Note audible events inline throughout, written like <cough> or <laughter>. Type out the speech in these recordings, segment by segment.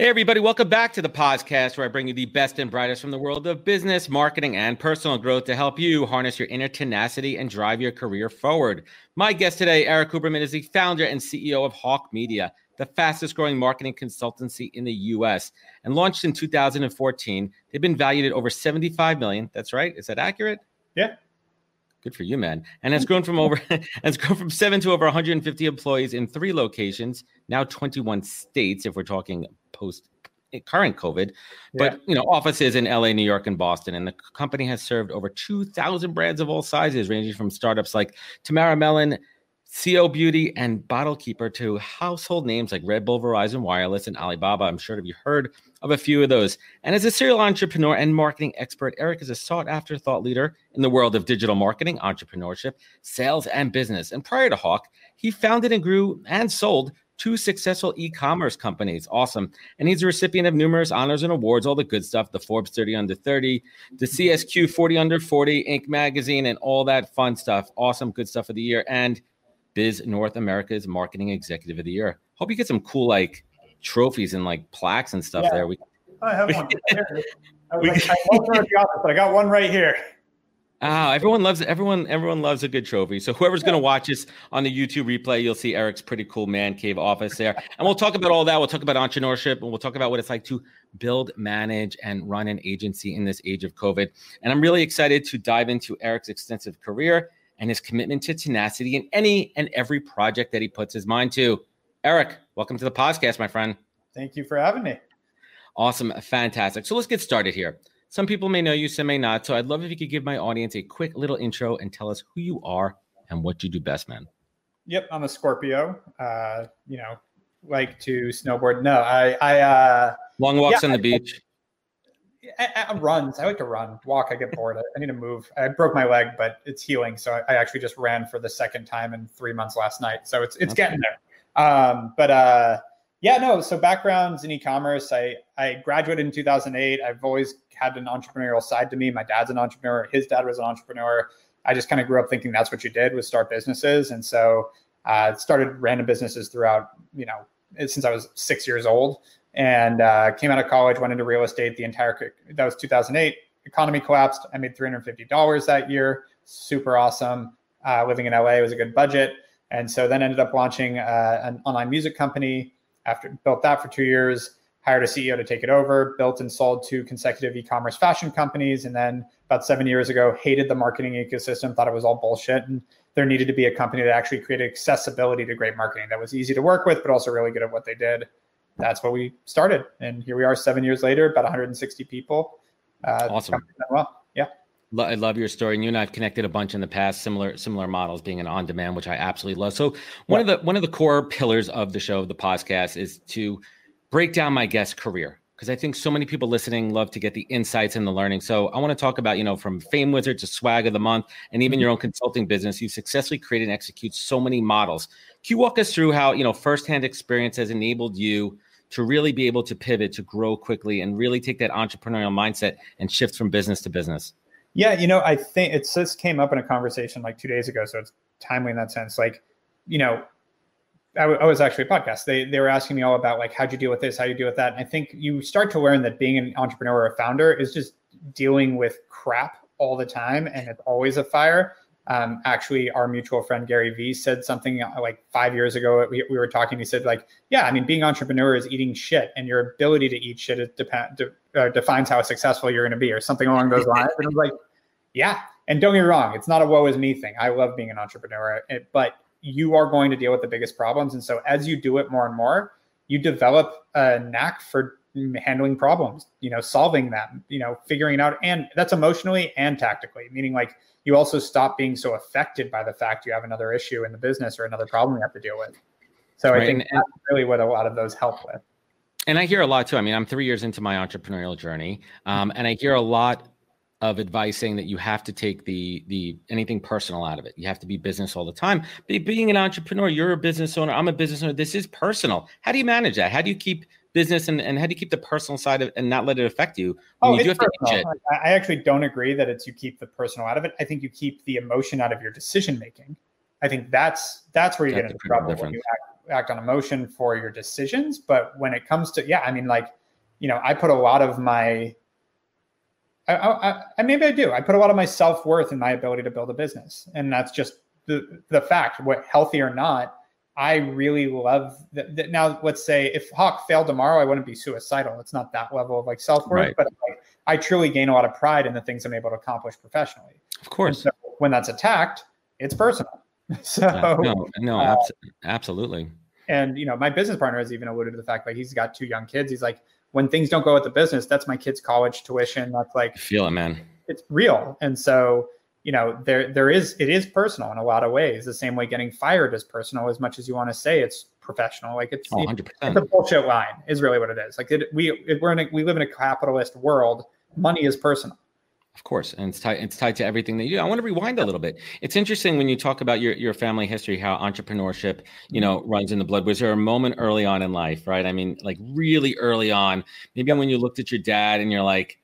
Hey, everybody, welcome back to the podcast where I bring you the best and brightest from the world of business, marketing, and personal growth to help you harness your inner tenacity and drive your career forward. My guest today, Erik Huberman, is the founder and CEO of Hawke Media, the fastest growing marketing consultancy in the US. And launched in 2014, they've been valued at over 75 million. That's right. Is that accurate? Yeah. Good for you, man. And it's grown from over <laughs> it's grown from seven to over 150 employees in three locations, now 21 states, if we're talking post eh, current COVID, but yeah. you know, offices in LA, New York, and Boston. And the company has served over 2,000 brands of all sizes, ranging from startups like Tamara Mellon, CO Beauty, and Bottle Keeper to household names like Red Bull, Verizon Wireless, and Alibaba. I'm sure you've heard of a few of those. And as a serial entrepreneur and marketing expert, Erik is a sought after thought leader in the world of digital marketing, entrepreneurship, sales, and business. And prior to Hawke, he founded and grew and sold two successful e-commerce companies. Awesome. And he's a recipient of numerous honors and awards, all the good stuff, the Forbes 30 under 30, the CSQ 40 under 40, Inc. magazine, and all that fun stuff. Awesome, good stuff of the year. And Biz North America's marketing executive of the year. Hope you get some cool like trophies and like plaques and stuff yeah. there. We I have one. <laughs> I was like, I <laughs> the office, but I got one right here. Ah, everyone loves everyone. Everyone loves a good trophy. So whoever's going to watch this on the YouTube replay, you'll see Erik's pretty cool man cave office there, and we'll talk about all that. We'll talk about entrepreneurship, and we'll talk about what it's like to build, manage, and run an agency in this age of COVID. And I'm really excited to dive into Erik's extensive career and his commitment to tenacity in any and every project that he puts his mind to. Erik, welcome to the podcast, my friend. Thank you for having me. Awesome, fantastic. So let's get started here. Some people may know you, some may not. So I'd love if you could give my audience a quick little intro and tell us who you are and what you do best, man. Yep, I'm a Scorpio. Uh, you know, like to snowboard. No, I, I, uh, long walks yeah, on the beach. I, I, I, runs. I like to run. Walk. I get bored. I need to move. I broke my leg, but it's healing. So I, I actually just ran for the second time in three months last night. So it's it's okay. getting there. Um, but uh, yeah, no. So backgrounds in e-commerce. I I graduated in 2008. I've always had an entrepreneurial side to me. My dad's an entrepreneur. His dad was an entrepreneur. I just kind of grew up thinking that's what you did was start businesses, and so uh, started random businesses throughout. You know, since I was six years old, and uh, came out of college, went into real estate. The entire that was 2008. Economy collapsed. I made 350 dollars that year. Super awesome. Uh, living in LA was a good budget, and so then ended up launching uh, an online music company after built that for two years, hired a CEO to take it over, built and sold two consecutive e-commerce fashion companies, and then about seven years ago, hated the marketing ecosystem, thought it was all bullshit, and there needed to be a company that actually created accessibility to great marketing that was easy to work with, but also really good at what they did. That's what we started, and here we are, seven years later, about 160 people. Uh, awesome. Well, I love your story, and you and I've connected a bunch in the past. Similar similar models being an on demand, which I absolutely love. So one yeah. of the one of the core pillars of the show, the podcast, is to break down my guest career because I think so many people listening love to get the insights and the learning. So I want to talk about you know from Fame Wizard to Swag of the Month, and even mm-hmm. your own consulting business. You successfully create and execute so many models. Can you walk us through how you know firsthand experience has enabled you? To really be able to pivot, to grow quickly, and really take that entrepreneurial mindset and shift from business to business. Yeah, you know, I think it just came up in a conversation like two days ago, so it's timely in that sense. Like, you know, I, w- I was actually a podcast. They they were asking me all about like how'd you deal with this, how you deal with that. And I think you start to learn that being an entrepreneur or a founder is just dealing with crap all the time, and it's always a fire. Um, actually, our mutual friend Gary Vee said something uh, like five years ago. We, we were talking. He said, like, yeah, I mean, being entrepreneur is eating shit, and your ability to eat shit de- uh, defines how successful you're going to be, or something along those lines. And I was like, yeah. And don't get me wrong, it's not a woe is me thing. I love being an entrepreneur, it, but you are going to deal with the biggest problems. And so as you do it more and more, you develop a knack for handling problems, you know, solving them, you know, figuring out, and that's emotionally and tactically, meaning like you also stop being so affected by the fact you have another issue in the business or another problem you have to deal with. So right. I think and, that's really what a lot of those help with. And I hear a lot too. I mean, I'm three years into my entrepreneurial journey, um, and I hear a lot of advice saying that you have to take the the anything personal out of it. You have to be business all the time. But being an entrepreneur, you're a business owner. I'm a business owner. This is personal. How do you manage that? How do you keep business and, and how do you keep the personal side of and not let it affect you? oh, you personal. I actually don't agree that it's you keep the personal out of it. I think you keep the emotion out of your decision making. I think that's that's where you that's get into trouble difference. when you act, act on emotion for your decisions. But when it comes to yeah, I mean like, you know, I put a lot of my I, I, I maybe I do. I put a lot of my self worth in my ability to build a business, and that's just the the fact. What healthy or not, I really love that. that now, let's say if Hawke failed tomorrow, I wouldn't be suicidal. It's not that level of like self worth, right. but like, I truly gain a lot of pride in the things I'm able to accomplish professionally. Of course. So when that's attacked, it's personal. <laughs> So uh, no, no, uh, abs- absolutely. And you know, my business partner has even alluded to the fact like he's got two young kids. He's like, when things don't go with the business, that's my kid's college tuition. That's like I feel it, man. It's real. And so, you know, there there is it is personal in a lot of ways. The same way getting fired is personal as much as you want to say it's professional. Like it's, oh, it's a bullshit line is really what it is. Like it, we it, we're in a, we live in a capitalist world. Money is personal. Of course, and it's tied. It's tied to everything that you do. I want to rewind a little bit. It's interesting when you talk about your your family history, how entrepreneurship, you know, mm-hmm. runs in the blood. Was there a moment early on in life, right? I mean, like really early on, maybe when you looked at your dad and you're like,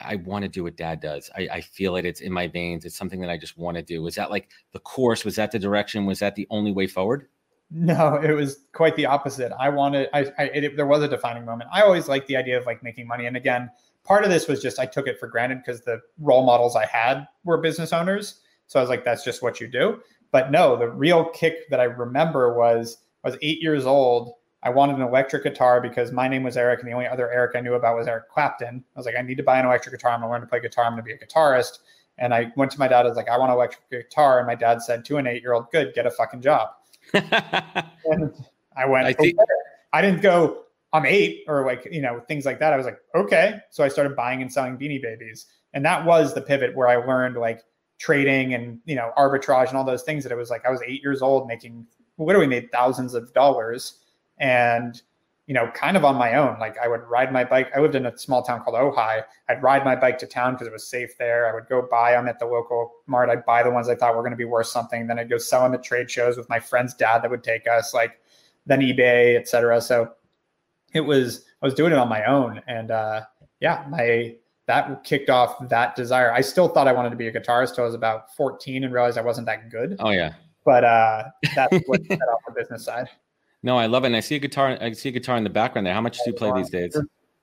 I want to do what dad does. I, I feel it. It's in my veins. It's something that I just want to do. Was that like the course? Was that the direction? Was that the only way forward? No, it was quite the opposite. I wanted. I, I it, there was a defining moment. I always liked the idea of like making money, and again, part of this was just I took it for granted because the role models I had were business owners. So I was like, that's just what you do. But no, the real kick that I remember was I was eight years old. I wanted an electric guitar because my name was Eric and the only other Eric I knew about was Eric Clapton. I was like, I need to buy an electric guitar. I'm gonna learn to play guitar. I'm gonna be a guitarist. And I went to my dad. I was like, I want an electric guitar. And my dad said, to an eight year old, good, get a fucking job. <laughs> and I went, I, think- okay. I didn't go, I'm eight or like, you know, things like that. I was like, okay. So I started buying and selling beanie babies. And that was the pivot where I learned like trading and, you know, arbitrage and all those things that it was like I was eight years old making literally made thousands of dollars and, you know, kind of on my own. Like I would ride my bike. I lived in a small town called Ojai. I'd ride my bike to town because it was safe there. I would go buy them at the local mart. I'd buy the ones I thought were going to be worth something. Then I'd go sell them at trade shows with my friend's dad that would take us, like then eBay, etc. So it was I was doing it on my own, and uh, yeah, my that kicked off that desire. I still thought I wanted to be a guitarist till I was about 14 and realized I wasn't that good. Oh yeah. But uh, that's <laughs> what set off the business side. No, I love it. And I see a guitar. I see a guitar in the background there. How much do you play these days?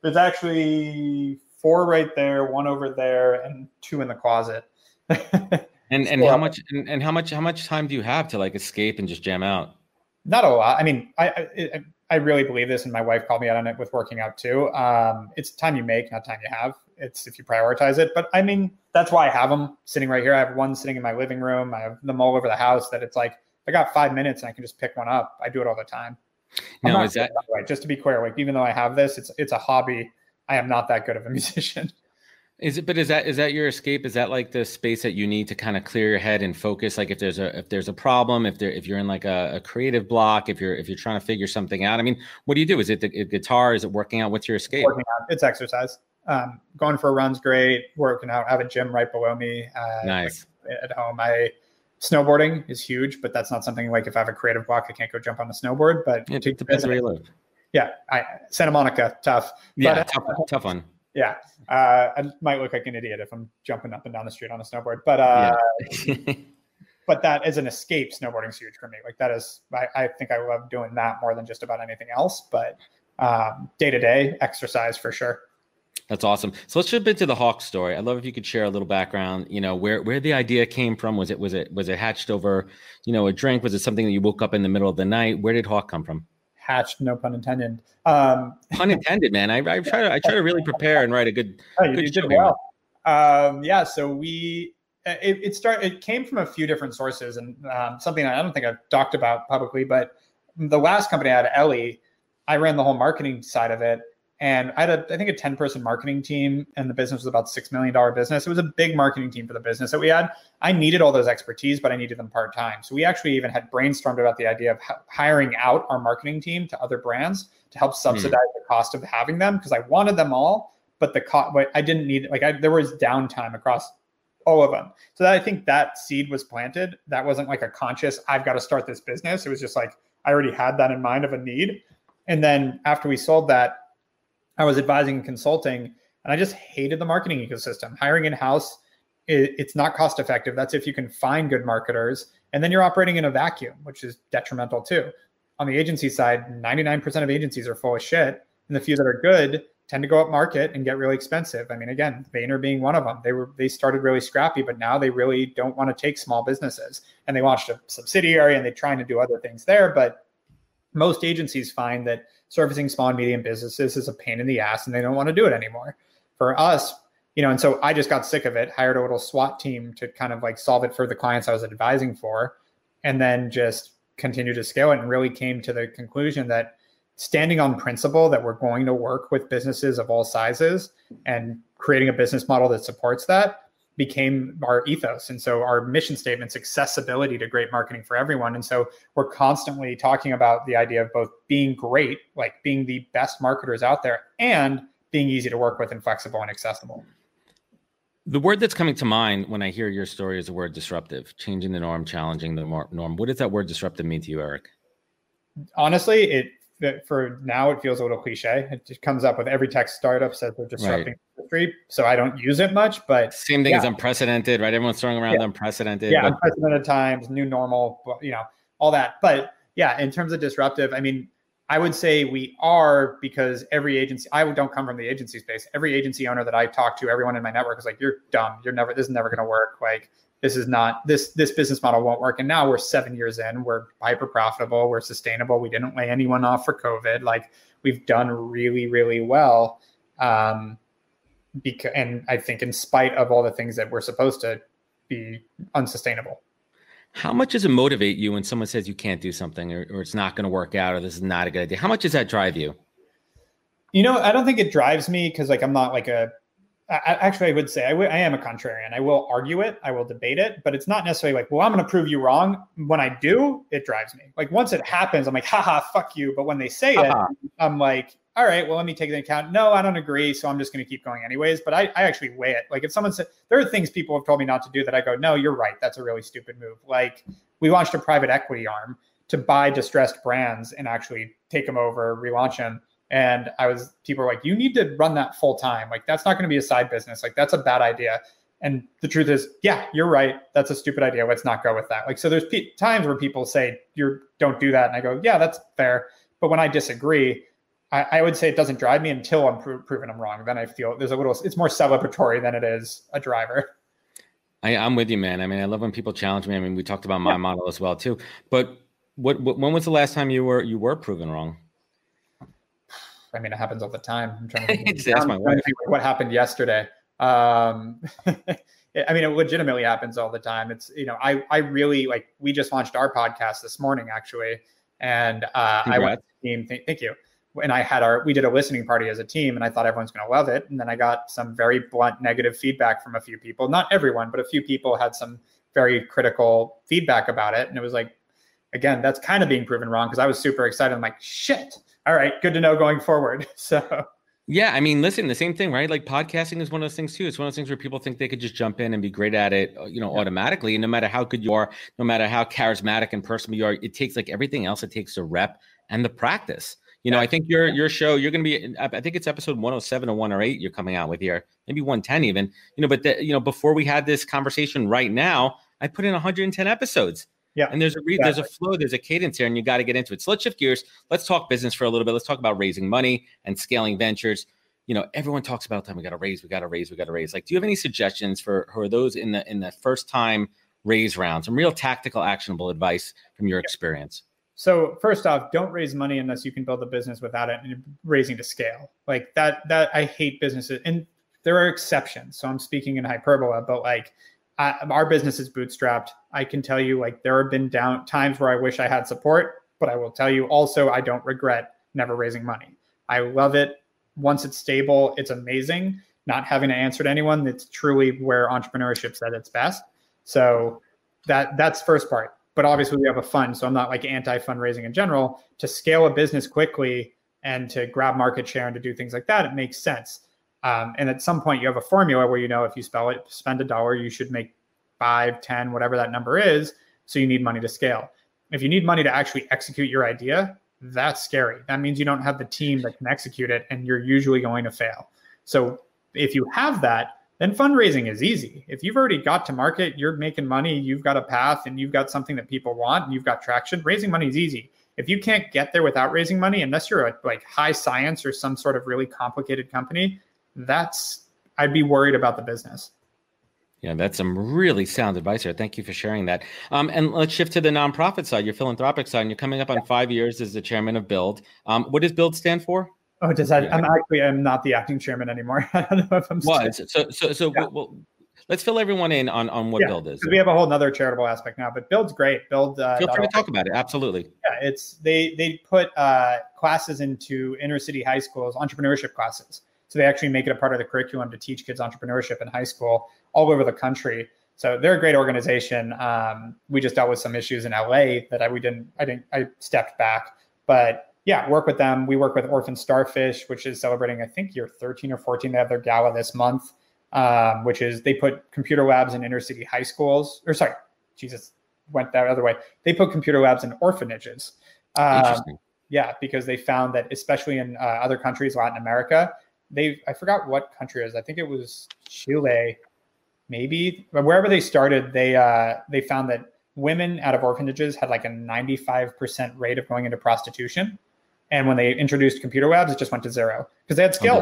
There's actually four right there, one over there, and two in the closet. <laughs> and and how much and, and, how much how much time do you have to like escape and just jam out? Not a lot. I mean, I, I I really believe this, and my wife called me out on it with working out too. Um, it's time you make, not time you have. It's if you prioritize it. But I mean, that's why I have them sitting right here. I have one sitting in my living room. I have them all over the house. That it's like I got five minutes and I can just pick one up. I do it all the time. No, is that, that way? Just to be clear, like even though I have this, it's it's a hobby. I am not that good of a <laughs> musician. Is it? But is that is that your escape? Is that like the space that you need to kind of clear your head and focus? Like if there's a if there's a problem, if there if you're in like a, a creative block, if you're if you're trying to figure something out. I mean, what do you do? Is it the guitar? Is it working out? What's your escape? It's exercise. Um, going for a run's great. Working out. I have a gym right below me. Uh, nice. At home, I snowboarding is huge, but that's not something like if I have a creative block, I can't go jump on a snowboard. But it depends where you live. Yeah, I, Santa Monica, tough. Yeah, but, tough, tough one. Yeah, uh, I might look like an idiot if I'm jumping up and down the street on a snowboard, but uh, yeah. <laughs> but that is an escape. Snowboarding's huge for me. Like that is, I, I think I love doing that more than just about anything else. But day to day exercise for sure. That's awesome. So let's jump into the Hawke story. I'd love if you could share a little background. You know, where where the idea came from. Was it was it was it hatched over, you know, a drink? Was it something that you woke up in the middle of the night? Where did Hawke come from? Hatched, no pun intended. Um, <laughs> pun intended, man. I, I try to I try to really prepare and write a good. Oh, you good did well. Um, yeah. So we it, it started. It came from a few different sources, and um, something I don't think I've talked about publicly, but the last company I had, Ellie, I ran the whole marketing side of it and I had a, I think a 10 person marketing team and the business was about $6 million business. It was a big marketing team for the business that we had. I needed all those expertise, but I needed them part time. So we actually even had brainstormed about the idea of hiring out our marketing team to other brands to help subsidize mm. the cost of having them because I wanted them all, but the cost, but I didn't need, like I, there was downtime across all of them. So that I think that seed was planted. That wasn't like a conscious, I've got to start this business. It was just like, I already had that in mind of a need. And then after we sold that, I was advising and consulting, and I just hated the marketing ecosystem. Hiring in house, it, it's not cost effective. That's if you can find good marketers, and then you're operating in a vacuum, which is detrimental too. On the agency side, 99% of agencies are full of shit, and the few that are good tend to go up market and get really expensive. I mean, again, Vayner being one of them. They were they started really scrappy, but now they really don't want to take small businesses. And they launched a subsidiary and they're trying to do other things there. But most agencies find that servicing small and medium businesses is a pain in the ass and they don't want to do it anymore. For us, you know, and so I just got sick of it, hired a little SWAT team to kind of like solve it for the clients I was advising for, and then just continue to scale it and really came to the conclusion that standing on principle that we're going to work with businesses of all sizes and creating a business model that supports that became our ethos. And so our mission statement's accessibility to great marketing for everyone. And so we're constantly talking about the idea of both being great, like being the best marketers out there, and being easy to work with and flexible and accessible. The word that's coming to mind when I hear your story is the word disruptive, changing the norm, challenging the norm. What does that word disruptive mean to you, Erik? Honestly, it for now it feels a little cliche. It just comes up with every tech startup says they're disrupting right. Industry. So I don't use it much, but same thing yeah. as unprecedented, right? Everyone's throwing around yeah. unprecedented. Yeah, but- unprecedented times, new normal, you know, all that. But yeah, in terms of disruptive, I mean, I would say we are because every agency, I don't come from the agency space. Every agency owner that I talk to, everyone in my network is like, you're dumb. You're never, this is never going to work. Like, this is not this this business model won't work and now we're seven years in we're hyper profitable we're sustainable we didn't lay anyone off for covid like we've done really really well um because and i think in spite of all the things that we're supposed to be unsustainable how much does it motivate you when someone says you can't do something or, or it's not going to work out or this is not a good idea how much does that drive you you know i don't think it drives me because like i'm not like a I, actually, I would say I, w- I am a contrarian. I will argue it, I will debate it, but it's not necessarily like, well, I'm going to prove you wrong. When I do, it drives me. Like once it happens, I'm like, haha, fuck you. But when they say uh-huh. it, I'm like, all right, well, let me take into account. No, I don't agree. So I'm just going to keep going anyways. But I, I actually weigh it. Like if someone said, there are things people have told me not to do that I go, no, you're right. That's a really stupid move. Like we launched a private equity arm to buy distressed brands and actually take them over, relaunch them and I was, people were like, you need to run that full time. Like, that's not going to be a side business. Like, that's a bad idea. And the truth is, yeah, you're right. That's a stupid idea. Let's not go with that. Like, so there's times where people say, you're, don't do that. And I go, yeah, that's fair. But when I disagree, I, I would say it doesn't drive me until I'm pro- proven I'm wrong. Then I feel there's a little, it's more celebratory than it is a driver. I, am with you, man. I mean, I love when people challenge me. I mean, we talked about my yeah. model as well too. But what, what, when was the last time you were you were proven wrong? I mean, it happens all the time. I'm trying to <laughs> think, I'm trying to think what happened yesterday. Um, <laughs> I mean, it legitimately happens all the time. It's you know, I I really like. We just launched our podcast this morning, actually, and uh, I went to the team. Th- thank you. And I had our we did a listening party as a team, and I thought everyone's going to love it. And then I got some very blunt negative feedback from a few people. Not everyone, but a few people had some very critical feedback about it. And it was like, again, that's kind of being proven wrong because I was super excited. I'm like, shit, all right, good to know going forward. <laughs> So yeah, I mean, listen, the same thing, right? Like podcasting is one of those things too. It's one of those things where people think they could just jump in and be great at it, uh, you know, yeah. automatically. And no matter how good you are, no matter how charismatic and personal you are, it takes like everything else. It takes the rep and the practice. You know, yeah. I think your your show, you're going to be. I think it's episode 107 or 108. You're coming out with here, maybe 110 even. You know, but the, you know, before we had this conversation right now, I put in 110 episodes. Yeah. And there's a re- exactly. there's a flow, there's a cadence here, and you got to get into it. So let's shift gears. Let's talk business for a little bit. Let's talk about raising money and scaling ventures. you know, everyone talks about time we got to raise, we got to raise, we got to raise. Like, do you have any suggestions for for those in the in the first time raise round? Some real tactical, actionable advice from your experience. So first off, don't raise money unless you can build a business without it and raising to scale. Like that, that I hate businesses, and there are exceptions. So I'm speaking in hyperbole, but like I, our business is bootstrapped. I can tell you, like there have been down times where I wish I had support, but I will tell you also, I don't regret never raising money. I love it. Once it's stable, it's amazing. Not having to answer to anyone, it's truly where entrepreneurship's at its best. So that that's first part. But obviously we have a fund, so I'm not like anti fundraising in general. To scale a business quickly and to grab market share and to do things like that, it makes sense. Um, and at some point you have a formula where you know if you spell it, spend a dollar, you should make five, ten, whatever that number is. So you need money to scale. If you need money to actually execute your idea, that's scary. That means you don't have the team that can execute it, and you're usually going to fail. So if you have that, then fundraising is easy. If you've already got to market, you're making money, you've got a path, and you've got something that people want, and you've got traction. Raising money is easy. If you can't get there without raising money, unless you're a like high science or some sort of really complicated company, that's I'd be worried about the business. Yeah, that's some really sound advice here. Thank you for sharing that. Um, and let's shift to the nonprofit side, your philanthropic side. And you're coming up on five years as the chairman of Build. Um, what does Build stand for? Oh, does that? I'm actually I'm not the acting chairman anymore. <laughs> I don't know if I'm. Was so so so. Yeah. We'll, let's fill everyone in on on what yeah, Build is. We have a whole other charitable aspect now, but Build's great. Build. Uh, Feel free to talk about it. Absolutely. Yeah, it's they they put uh, classes into inner city high schools, entrepreneurship classes. So they actually make it a part of the curriculum to teach kids entrepreneurship in high school all over the country. So they're a great organization. Um, we just dealt with some issues in LA that I we didn't I didn't I stepped back, but yeah, work with them. We work with Orphan Starfish, which is celebrating, I think, year 13 or 14. They have their gala this month, um, which is they put computer labs in inner city high schools. Or sorry, Jesus, went that other way. They put computer labs in orphanages. Um, Interesting. Yeah, because they found that, especially in uh, other countries, Latin America, they I forgot what country it was. I think it was Chile, maybe, but wherever they started, they uh, they found that women out of orphanages had like a 95% rate of going into prostitution and when they introduced computer labs, it just went to zero because they had skill.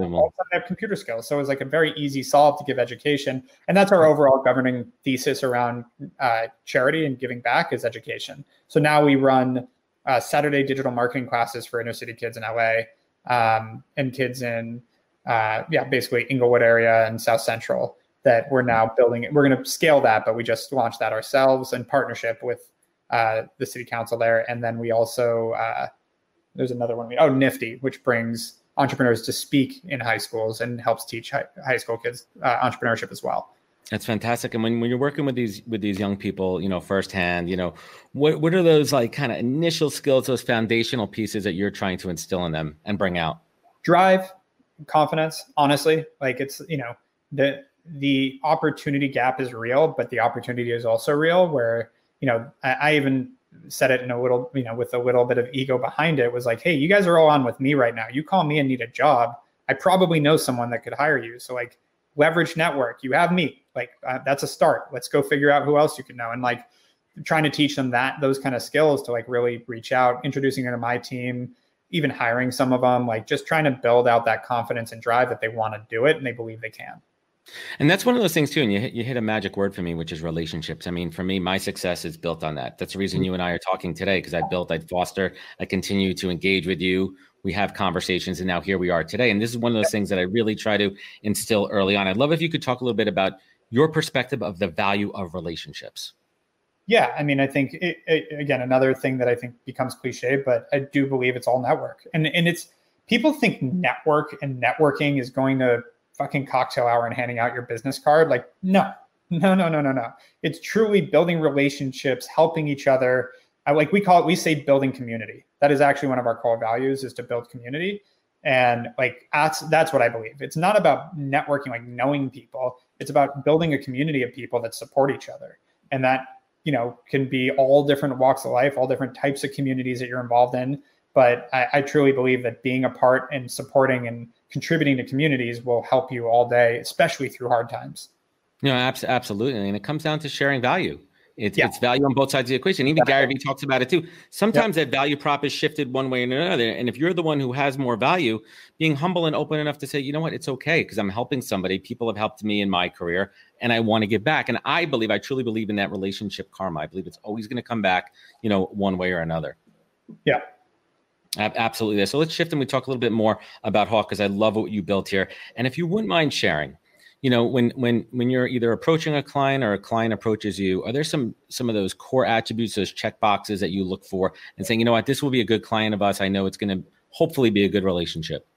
they have computer skills. So it was like a very easy solve to give education. And that's our overall governing thesis around uh, charity and giving back is education. So now we run uh, Saturday digital marketing classes for inner city kids in LA um, and kids in, uh, yeah, basically Inglewood area and South Central that we're now building. We're going to scale that, but we just launched that ourselves in partnership with uh, the city council there. And then we also, uh, there's another one. Oh, Nifty, which brings entrepreneurs to speak in high schools and helps teach high, high school kids uh, entrepreneurship as well. That's fantastic. And when, when you're working with these with these young people, you know, firsthand, you know, what what are those like kind of initial skills, those foundational pieces that you're trying to instill in them and bring out? Drive, confidence. Honestly, like it's you know the the opportunity gap is real, but the opportunity is also real. Where you know I, I even said it in a little, you know, with a little bit of ego behind it was like, hey, you guys are all on with me right now. You call me and need a job. I probably know someone that could hire you. So like leverage network. You have me. Like uh, that's a start. Let's go figure out who else you can know. And like trying to teach them that those kind of skills to like really reach out, introducing them to my team, even hiring some of them, like just trying to build out that confidence and drive that they want to do it and they believe they can. And that's one of those things too. And you hit, you hit a magic word for me, which is relationships. I mean, for me, my success is built on that. That's the reason mm-hmm. you and I are talking today because I built, I foster, I continue to engage with you. We have conversations, and now here we are today. And this is one of those things that I really try to instill early on. I'd love if you could talk a little bit about your perspective of the value of relationships. Yeah, I mean, I think it, it, again another thing that I think becomes cliche, but I do believe it's all network, and and it's people think network and networking is going to fucking cocktail hour and handing out your business card. Like, no, no, no, no, no, no. It's truly building relationships, helping each other. I, like we call it, we say building community. That is actually one of our core values is to build community. And like that's that's what I believe. It's not about networking, like knowing people. It's about building a community of people that support each other. And that, you know, can be all different walks of life, all different types of communities that you're involved in. But I, I truly believe that being a part and supporting and contributing to communities will help you all day, especially through hard times. No, absolutely. And it comes down to sharing value. It's, yeah. it's value on both sides of the equation. Even Gary Vee talks about it too. Sometimes that value prop is shifted one way or another. And if you're the one who has more value, being humble and open enough to say, you know what, it's okay because I'm helping somebody. People have helped me in my career and I want to give back. And I believe, I truly believe in that relationship karma. I believe it's always going to come back, you know, one way or another. Yeah. Absolutely. So let's shift and we talk a little bit more about Hawke because I love what you built here. And if you wouldn't mind sharing, you know when when when you're either approaching a client or a client approaches you are there some some of those core attributes those check boxes that you look for and saying you know what? This will be a good client of us. I know it's going to hopefully be a good relationship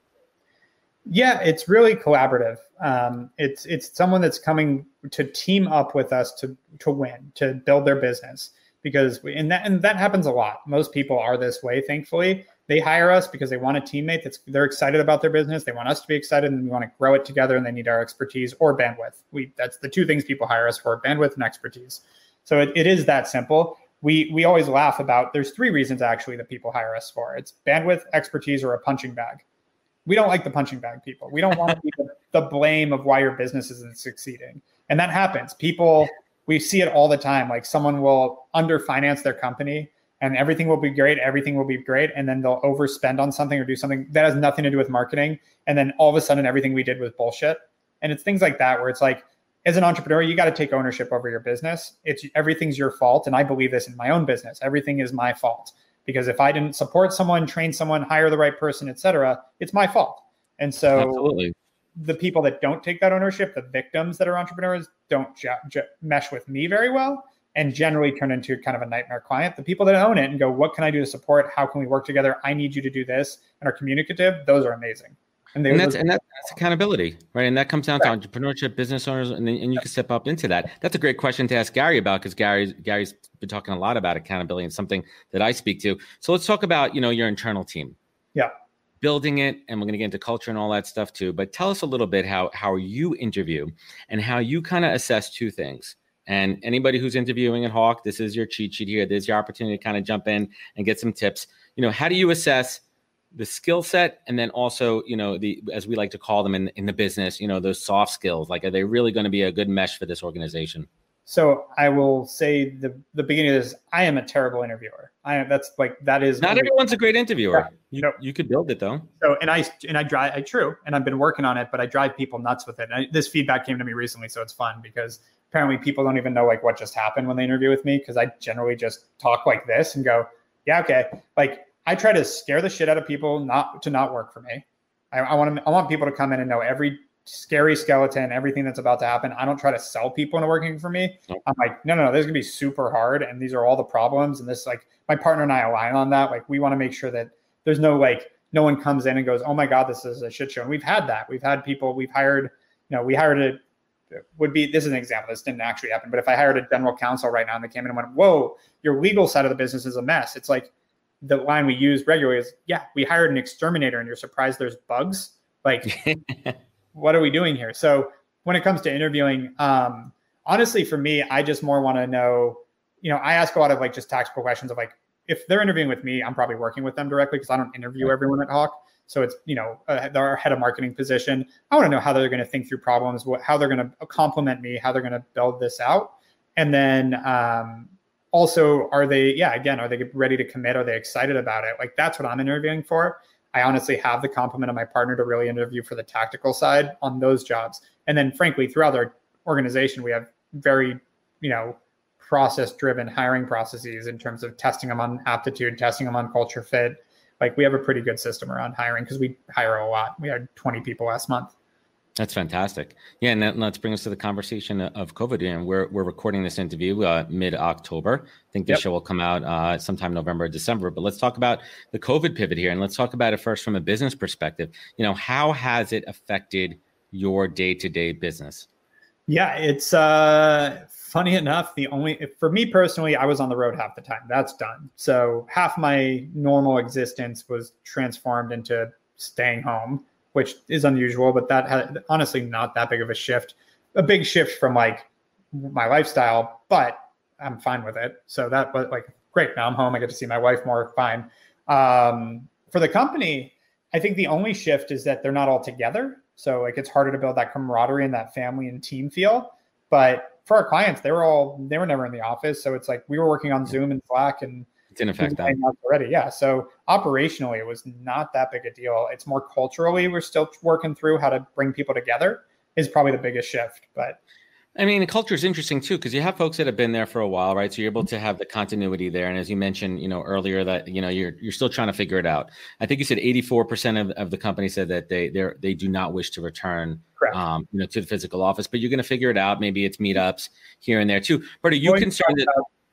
yeah it's really collaborative. Um, it's it's someone that's coming to team up with us to to win to build their business. Because we, and that and that happens a lot. Most people are this way thankfully they hire us because they want a teammate that's they're excited about their business. They want us to be excited and we want to grow it together and they need our expertise or bandwidth. We that's the two things people hire us for, bandwidth and expertise. So it, it is that simple. We we always laugh about there's three reasons actually that people hire us for. It's bandwidth, expertise, or a punching bag. We don't like the punching bag people. We don't want to be the, the blame of why your business isn't succeeding. And that happens. People we see it all the time. Like someone will underfinance their company and everything will be great. Everything will be great. And then they'll overspend on something or do something that has nothing to do with marketing. And then all of a sudden, everything we did was bullshit. And it's things like that where it's like, as an entrepreneur, you got to take ownership over your business. It's everything's your fault. And I believe this in my own business. Everything is my fault because if I didn't support someone, train someone, hire the right person, etc., it's my fault. And so Absolutely. the people that don't take that ownership, the victims that are entrepreneurs, don't j- j- mesh with me very well and generally turn into kind of a nightmare client. The people that own it and go, what can I do to support? How can we work together? I need you to do this and are communicative. Those are amazing. And, and that's and that's accountability, right? And that comes down right. to entrepreneurship, business owners, and, and you can step up into that. That's a great question to ask Gary about because Gary's Gary's been talking a lot about accountability and something that I speak to. So let's talk about you know your internal team. Yeah, building it, and we're going to get into culture and all that stuff too. But tell us a little bit how how you interview and how you kind of assess two things and anybody who's interviewing at Hawke, this is your cheat sheet here. There's your opportunity to kind of jump in and get some tips. You know, how do you assess the skill set and then also, you know, the as we like to call them in in the business, you know, those soft skills. Like, are they really going to be a good mesh for this organization? So I will say the the beginning of this, I am a terrible interviewer. I am that's like that is not everyone's a great interviewer. You no. you could build it though. So and I and I drive I true and I've been working on it, but I drive people nuts with it. And I, this feedback came to me recently, so it's fun because apparently people don't even know like what just happened when they interview with me because I generally just talk like this and go, yeah, okay. Like I try to scare the shit out of people not to not work for me. I, I want to I want people to come in and know every scary skeleton, everything that's about to happen. I don't try to sell people into working for me. I'm like, no, no, no, this is gonna be super hard, and these are all the problems. And this, like, my partner and I align on that. Like, we want to make sure that there's no like, no one comes in and goes, oh my god, this is a shit show. And we've had that. We've had people. We've hired. You know, we hired a would be this is an example. This didn't actually happen, but if I hired a general counsel right now and they came in and went, "Whoa, your legal side of the business is a mess," it's like the line we use regularly is, "Yeah, we hired an exterminator, and you're surprised there's bugs." Like, <laughs> what are we doing here? So when it comes to interviewing, um, honestly, for me, I just more want to know. You know, I ask a lot of like just tactical questions of like, if they're interviewing with me, I'm probably working with them directly because I don't interview everyone at Hawke. So it's you know uh, our head of marketing position. I want to know how they're going to think through problems, what, how they're going to complement me, how they're going to build this out, and then um, also are they yeah again are they ready to commit? Are they excited about it? Like that's what I'm interviewing for. I honestly have the compliment of my partner to really interview for the tactical side on those jobs, and then frankly throughout our organization we have very you know process driven hiring processes in terms of testing them on aptitude, testing them on culture fit like we have a pretty good system around hiring because we hire a lot. We had 20 people last month. That's fantastic. Yeah, and let's bring us to the conversation of COVID. And we're we're recording this interview uh, mid October. I think the yep. show will come out uh, sometime November or December. But let's talk about the COVID pivot here, and let's talk about it first from a business perspective. You know, how has it affected your day to day business? Yeah, it's uh, funny enough, the only for me personally, I was on the road half the time. That's done. So half my normal existence was transformed into staying home, which is unusual, but that had honestly not that big of a shift. A big shift from like my lifestyle, but I'm fine with it. So that was like great. Now I'm home. I get to see my wife more. Fine. Um, for the company, I think the only shift is that they're not all together. So like it's harder to build that camaraderie and that family and team feel. But for our clients, they were all they were never in the office, so it's like we were working on Zoom and Slack and it didn't affect that already. Yeah, so operationally, it was not that big a deal. It's more culturally, we're still working through how to bring people together. Is probably the biggest shift, but I mean, the culture is interesting too because you have folks that have been there for a while, right? So you're able to have the continuity there. And as you mentioned, you know earlier that you know you're you're still trying to figure it out. I think you said 84 percent of, of the company said that they they they do not wish to return, um, you know, to the physical office. But you're going to figure it out. Maybe it's meetups here and there too. But are you concerned that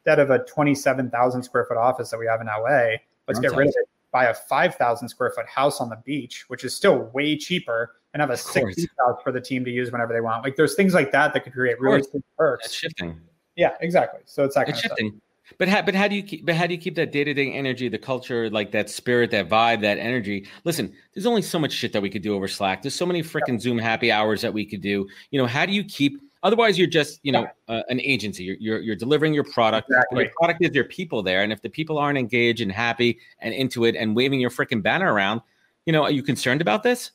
instead of a 27,000 square foot office that we have in LA, let's get rid of it. Buy a 5,000 square foot house on the beach, which is still way cheaper and have a sick beach house for the team to use whenever they want. Like there's things like that that could create really perks. It's shifting. Yeah, exactly. So it's that it's shifting. But how, but how do you keep but how do you keep that day to day energy, the culture, like that spirit, that vibe, that energy? Listen, there's only so much shit that we could do over Slack. There's so many freaking yeah. Zoom happy hours that we could do. You know, how do you keep? Otherwise, you're just you know uh, an agency. You're, you're, you're delivering your product. Exactly. Your product is your people there, and if the people aren't engaged and happy and into it and waving your freaking banner around, you know, are you concerned about this?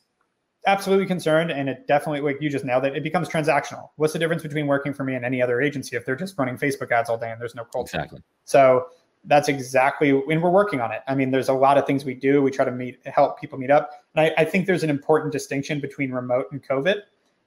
absolutely concerned. And it definitely like you just nailed it it becomes transactional. What's the difference between working for me and any other agency if they're just running facebook ads all day and there's no culture? Exactly. So that's exactly and we're working on it. I mean there's a lot of things we do. We try to meet help people meet up. And i, I think there's an important distinction between remote and covid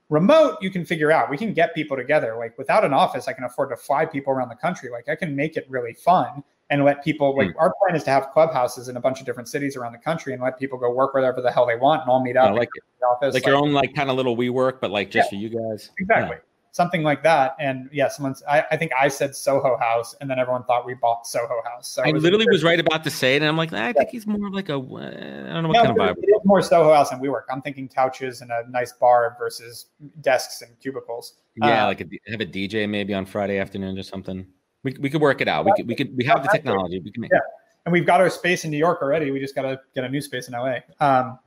remote you can figure out we can get people together like without an office i can afford to fly people around the country like i can make it really fun and let people like mm. our plan is to have clubhouses in a bunch of different cities around the country and let people go work wherever the hell they want and all meet up. I like it. Office, like, like, your own like kind of little WeWork, but like just yeah, for you guys. Exactly. Yeah. Something like that. And yeah, someone's I, I, think I said Soho House and then everyone thought we bought Soho House. So I literally was right about to say it and I'm like, nah, I think he's more like a I don't know what kind of vibe. It is more Soho House and WeWork. I'm thinking couches and a nice bar versus desks and cubicles. Yeah, uh, like a, have a DJ maybe on Friday afternoon or something. We, we could work it out. We could we could we have the technology. We can make yeah. And we've got our space in New York already. We just got to get a new space in LA. Um,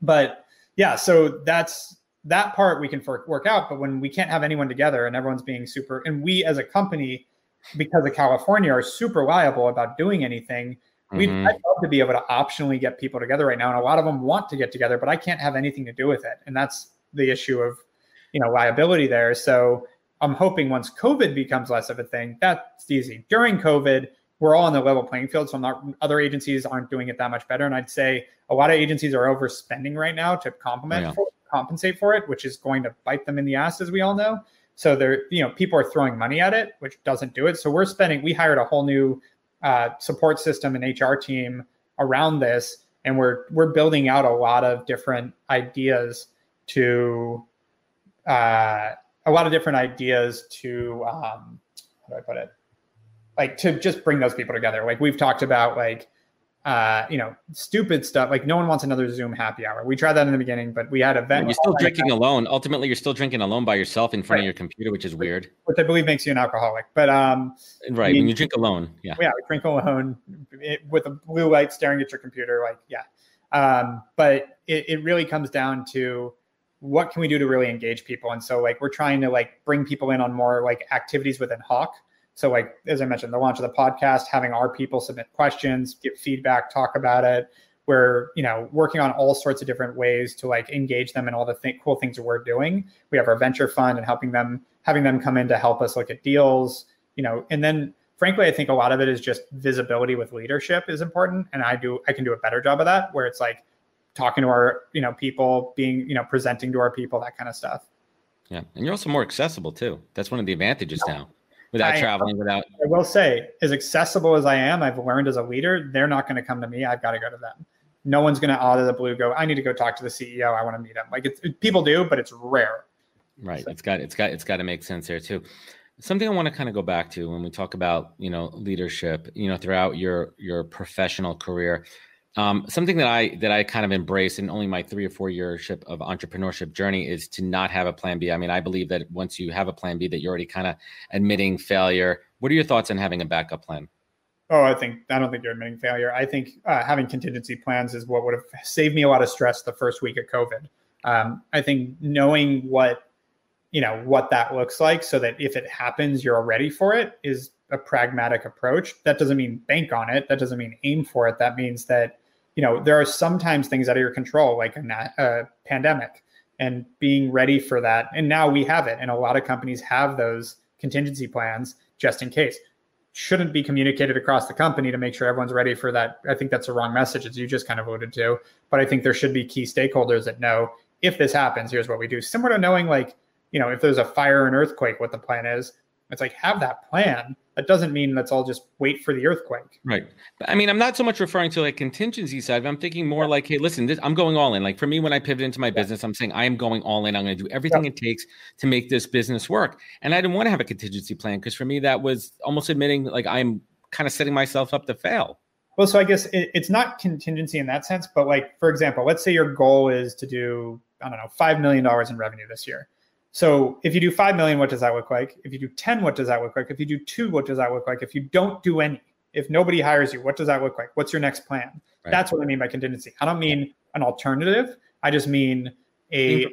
but yeah, so that's that part we can work out. But when we can't have anyone together and everyone's being super, and we as a company, because of California, are super liable about doing anything. We'd mm-hmm. I'd love to be able to optionally get people together right now, and a lot of them want to get together, but I can't have anything to do with it, and that's the issue of you know liability there. So I'm hoping once COVID becomes less of a thing, that's easy. During COVID, we're all on the level playing field. So I'm not other agencies aren't doing it that much better. And I'd say a lot of agencies are overspending right now to complement yeah. Compensate for it, which is going to bite them in the ass, as we all know. So they're, you know, people are throwing money at it, which doesn't do it. So we're spending, we hired a whole new uh, support system and HR team around this. And we're we're building out a lot of different ideas to uh, a lot of different ideas to um, how do I put it? Like to just bring those people together. Like we've talked about, like uh, you know, stupid stuff. Like no one wants another Zoom happy hour. We tried that in the beginning, but we had a event. You're still drinking alone. Ultimately, you're still drinking alone by yourself in front right. of your computer, which is weird. Which I believe makes you an alcoholic. But um, right mean, when you drink alone, yeah, yeah, drink alone with a blue light staring at your computer. Like yeah, um, but it, it really comes down to what can we do to really engage people and so like we're trying to like bring people in on more like activities within hawke so like as i mentioned the launch of the podcast having our people submit questions give feedback talk about it. We're you know working on all sorts of different ways to like engage them in all the th- cool things we're doing. We have our venture fund and helping them having them come in to help us look at deals you know. And then frankly i think a lot of it is just visibility with leadership is important and i do i can do a better job of that where it's like talking to our you know people being you know presenting to our people that kind of stuff. Yeah and you're also more accessible too. That's one of the advantages now without I, traveling without i will say as accessible as i am i've learned as a leader they're not going to come to me i've got to go to them. No one's going to out of the blue go i need to go talk to the ceo i want to meet him. Like it's it, people do but it's rare. Right so. it's got it's got it's got to make sense there too. Something i want to kind of go back to when we talk about you know leadership you know throughout your your professional career um, something that I that I kind of embrace in only my three or four yearship of entrepreneurship journey is to not have a plan B. I mean, I believe that once you have a plan B, that you're already kind of admitting failure. What are your thoughts on having a backup plan? Oh, I think I don't think you're admitting failure. I think uh, having contingency plans is what would have saved me a lot of stress the first week of COVID. Um, I think knowing what you know what that looks like, so that if it happens, you're ready for it, is a pragmatic approach. That doesn't mean bank on it. That doesn't mean aim for it. That means that you know there are sometimes things out of your control like a, a pandemic and being ready for that and now we have it and a lot of companies have those contingency plans just in case. Shouldn't be communicated across the company to make sure everyone's ready for that. I think that's a wrong message, as you just kind of alluded to. But I think there should be key stakeholders that know if this happens, here's what we do. Similar to knowing, like, you know, if there's a fire and earthquake, what the plan is. It's like have that plan. That doesn't mean let's all just wait for the earthquake. Right. I mean, I'm not so much referring to like contingency side. but I'm thinking more yeah. like, hey, listen, this, I'm going all in. Like for me, when I pivot into my yeah. business, I'm saying I am going all in. I'm going to do everything yeah. it takes to make this business work. And I didn't want to have a contingency plan because for me, that was almost admitting like I'm kind of setting myself up to fail. Well, so I guess it, it's not contingency in that sense, but like for example, let's say your goal is to do I don't know five million dollars in revenue this year. So if you do 5 million, what does that look like? If you do 10, what does that look like? If you do two, what does that look like? If you don't do any, if nobody hires you, what does that look like? What's your next plan? Right. That's what I mean by contingency. I don't mean an alternative. I just mean a, a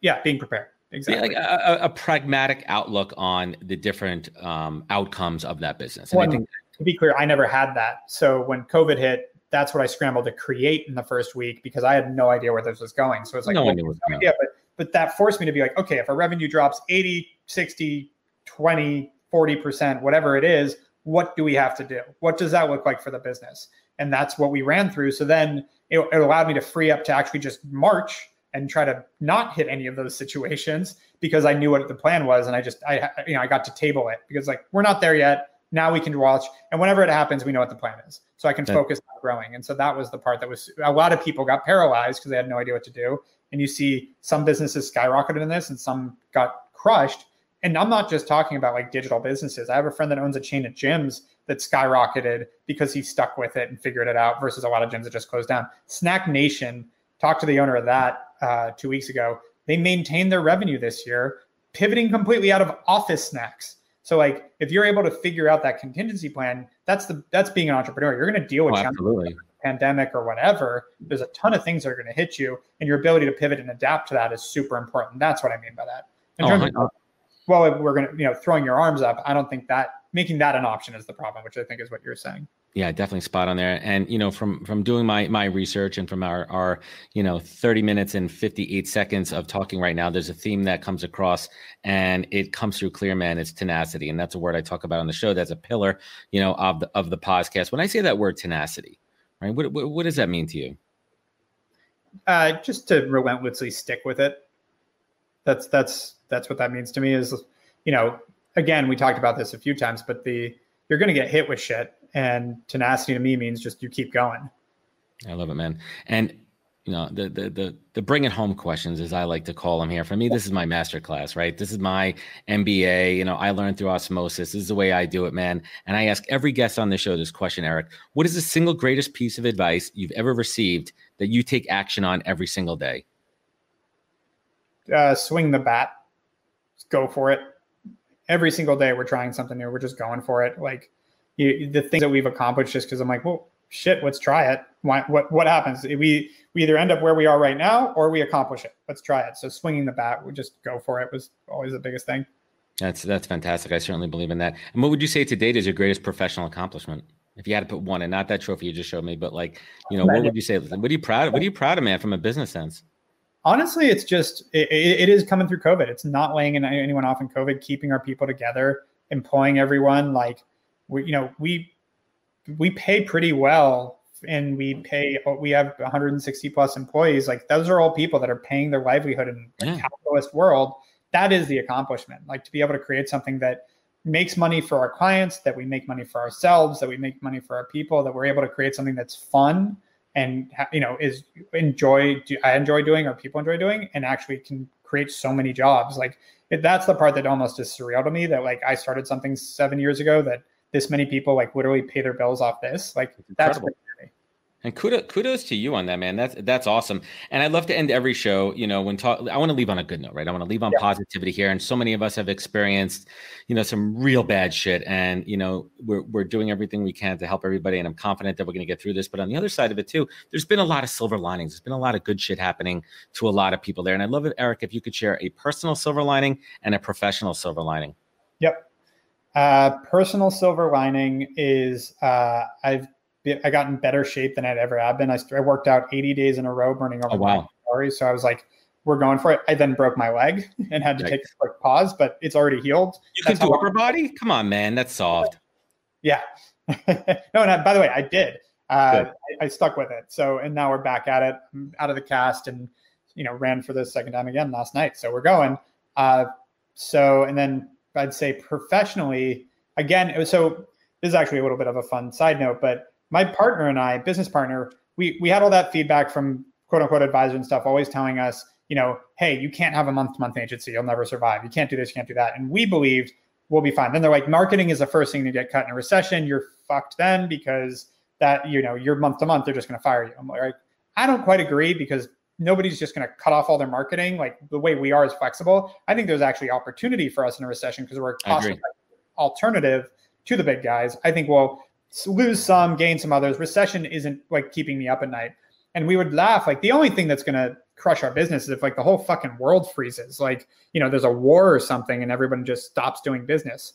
yeah, being prepared. Exactly. Yeah, like a, a, pragmatic outlook on the different um, outcomes of that business. And well, I think to be clear, I never had that. So when COVID hit, that's what I scrambled to create in the first week because I had no idea where this was going. So it's like, no well, no idea, but but that forced me to be like, okay, if our revenue drops 80, 60, 20, 40%, whatever it is, what do we have to do? What does that look like for the business? And that's what we ran through. So then it, it allowed me to free up to actually just march and try to not hit any of those situations because I knew what the plan was. And I just, I, you know, I got to table it because like, we're not there yet. Now we can watch. And whenever it happens, we know what the plan is. So I can focus on growing. And so that was the part that was a lot of people got paralyzed because they had no idea what to do and you see some businesses skyrocketed in this and some got crushed. And I'm not just talking about like digital businesses. I have a friend that owns a chain of gyms that skyrocketed because he stuck with it and figured it out versus a lot of gyms that just closed down. SnackNation, talked to the owner of that uh, two weeks ago. They maintained their revenue this year, pivoting completely out of office snacks. So like if you're able to figure out that contingency plan, that's the that's being an entrepreneur. You're going to deal with oh, absolutely pandemic or whatever, there's a ton of things that are going to hit you, and your ability to pivot and adapt to that is super important. That's what I mean by that. In oh, terms oh, of, well, we're going to, you know, throwing your arms up, I don't think that making that an option is the problem, which I think is what you're saying. Yeah, definitely spot on there. And you know, from from doing my my research and from our our you know 30 minutes and 58 seconds of talking right now, there's a theme that comes across, and it comes through clear, man. It's tenacity, and that's a word I talk about on the show. That's a pillar, you know, of the of the podcast. When I say that word tenacity, right? What, what, what does that mean to you? Uh, just to relentlessly stick with it. That's that's that's what that means to me. Is you know, again, we talked about this a few times, but the you're going to get hit with shit, and tenacity to me means just you keep going. I love it, man. And you know the the the the bring it home questions as i like to call them here. For me this is my master class right? This is my mba you know i learned through osmosis. This is the way i do it man. And i ask every guest on the show this question Erik. What is the single greatest piece of advice you've ever received that you take action on every single day? Uh, swing the bat. Just go for it. Every single day we're trying something new. We're just going for it. Like you, the things that we've accomplished just because i'm like well shit, let's try it. What, what, what happens? We, we either end up where we are right now or we accomplish it. Let's try it. So swinging the bat, we just go for it was always the biggest thing. That's, that's fantastic. I certainly believe in that. And what would you say to date is your greatest professional accomplishment? If you had to put one and not that trophy you just showed me, but like, you know, what would you say? What are you proud of? What are you proud of, man, from a business sense? Honestly, it's just, it, it is coming through COVID. It's not laying anyone off in COVID, keeping our people together, employing everyone. Like we, you know, we, we pay pretty well and we mm-hmm. pay we have 160 plus employees. Like those are all people that are paying their livelihood in a yeah. capitalist world. That is the accomplishment like to be able to create something that makes money for our clients that we make money for ourselves that we make money for our people that we're able to create something that's fun and you know is enjoy i enjoy doing or people enjoy doing and actually can create so many jobs. Like that's the part that almost is surreal to me that like i started something seven years ago that this many people like literally pay their bills off this. Like that's and kudos, kudos to you on that, man. That's that's awesome. And I'd love to end every show, you know, when talk. I want to leave on a good note, right? I want to leave on yeah. positivity here. And so many of us have experienced, you know, some real bad shit. And you know, we're we're doing everything we can to help everybody. And I'm confident that we're going to get through this. But on the other side of it too, there's been a lot of silver linings. There's been a lot of good shit happening to a lot of people there. And I'd love it, Erik, if you could share a personal silver lining and a professional silver lining. Yep. Uh, personal silver lining is uh, I've been, I got in better shape than I'd ever have been. I, I worked out 80 days in a row, burning over oh, wow. calories. So I was like we're going for it. I then broke my leg <laughs> and had to take a quick pause, but it's already healed. You That's can do upper body? Come on, man. That's soft. Yeah. <laughs> no, and I, by the way, I did. Uh, I, I, stuck with it. So, and now we're back at it. I'm out of the cast and, you know, ran for the second time again last night. So we're going. Uh, so, and then I'd say professionally, again, was so this is actually a little bit of a fun side note, but my partner and I, business partner, we we had all that feedback from quote unquote advisor and stuff, always telling us, you know, hey, you can't have a month to month agency, you'll never survive. You can't do this, you can't do that. And we believed we'll be fine. Then they're like, marketing is the first thing to get cut in a recession. You're fucked then because that, you know, you're month to month, they're just going to fire you. I'm like, I don't quite agree because nobody's just going to cut off all their marketing. Like the way we are is flexible. I think there's actually opportunity for us in a recession because we're a cost alternative to the big guys. I think we'll lose some, gain some others. Recession isn't like keeping me up at night. And we would laugh like the only thing that's going to crush our business is if like the whole fucking world freezes, like, you know, there's a war or something and everyone just stops doing business.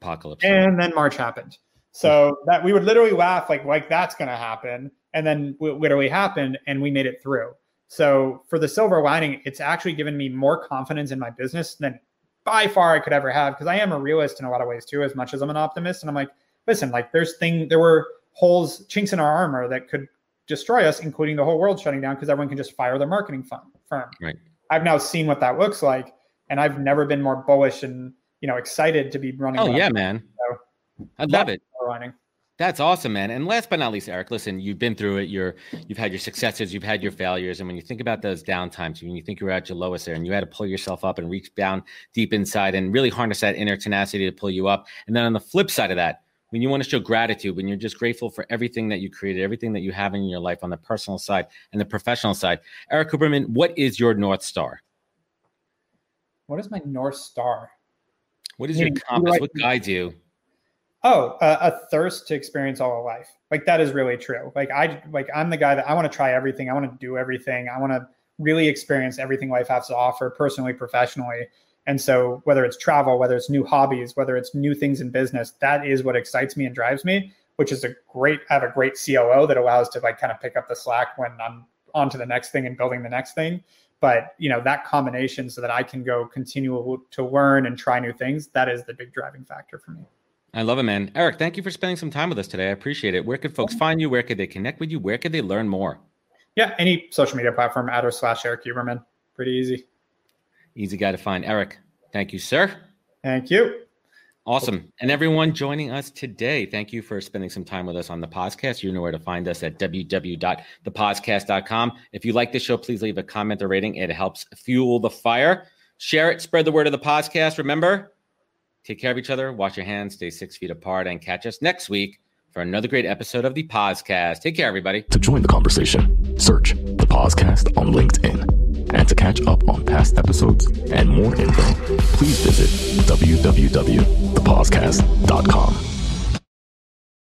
Apocalypse. And then March happened. So that we would literally laugh like, like that's going to happen. And then it literally happened and we made it through. So for the silver lining, it's actually given me more confidence in my business than by far I could ever have because I am a realist in a lot of ways too, as much as I'm an optimist. And I'm like, listen, like there's thing there were holes, chinks in our armor that could destroy us, including the whole world shutting down because everyone can just fire their marketing firm. Right. I've now seen what that looks like, and I've never been more bullish and you know excited to be running. Oh yeah, man. So I love it. Running. That's awesome, man. And last but not least, Erik, listen, you've been through it. You're you've had your successes, you've had your failures. And when you think about those downtimes, when you think you're at your lowest there and you had to pull yourself up and reach down deep inside and really harness that inner tenacity to pull you up. And then on the flip side of that, when you want to show gratitude, when you're just grateful for everything that you created, everything that you have in your life on the personal side and the professional side. Erik Huberman, what is your North Star? What is my North Star? What is your compass? What guides you? Oh uh, a thirst to experience all of life. Like that is really true. Like i like i'm the guy that i want to try everything. I want to do everything. I want to really experience everything life has to offer personally professionally. And so whether it's travel whether it's new hobbies whether it's new things in business that is what excites me and drives me which is a great i have a great coo that allows to like kind of pick up the slack when i'm on to the next thing and building the next thing. But you know that combination so that i can go continue to learn and try new things that is the big driving factor for me I love it, man. Erik, thank you for spending some time with us today. I appreciate it. Where could folks find you? Where could they connect with you? Where could they learn more? Yeah, any social media platform at or slash Erik Huberman. Pretty easy. Easy guy to find. Erik, thank you, sir. Thank you. Awesome. And everyone joining us today, thank you for spending some time with us on the podcast. You know where to find us at www.thepodcast.com. If you like the show, please leave a comment or rating. It helps fuel the fire. Share it, spread the word of the podcast. Remember, Take care of each other, wash your hands, stay six feet apart, and catch us next week for another great episode of the Podcast. Take care, everybody. To join the conversation, search the Podcast on LinkedIn. And to catch up on past episodes and more info, please visit www.thepodcast.com.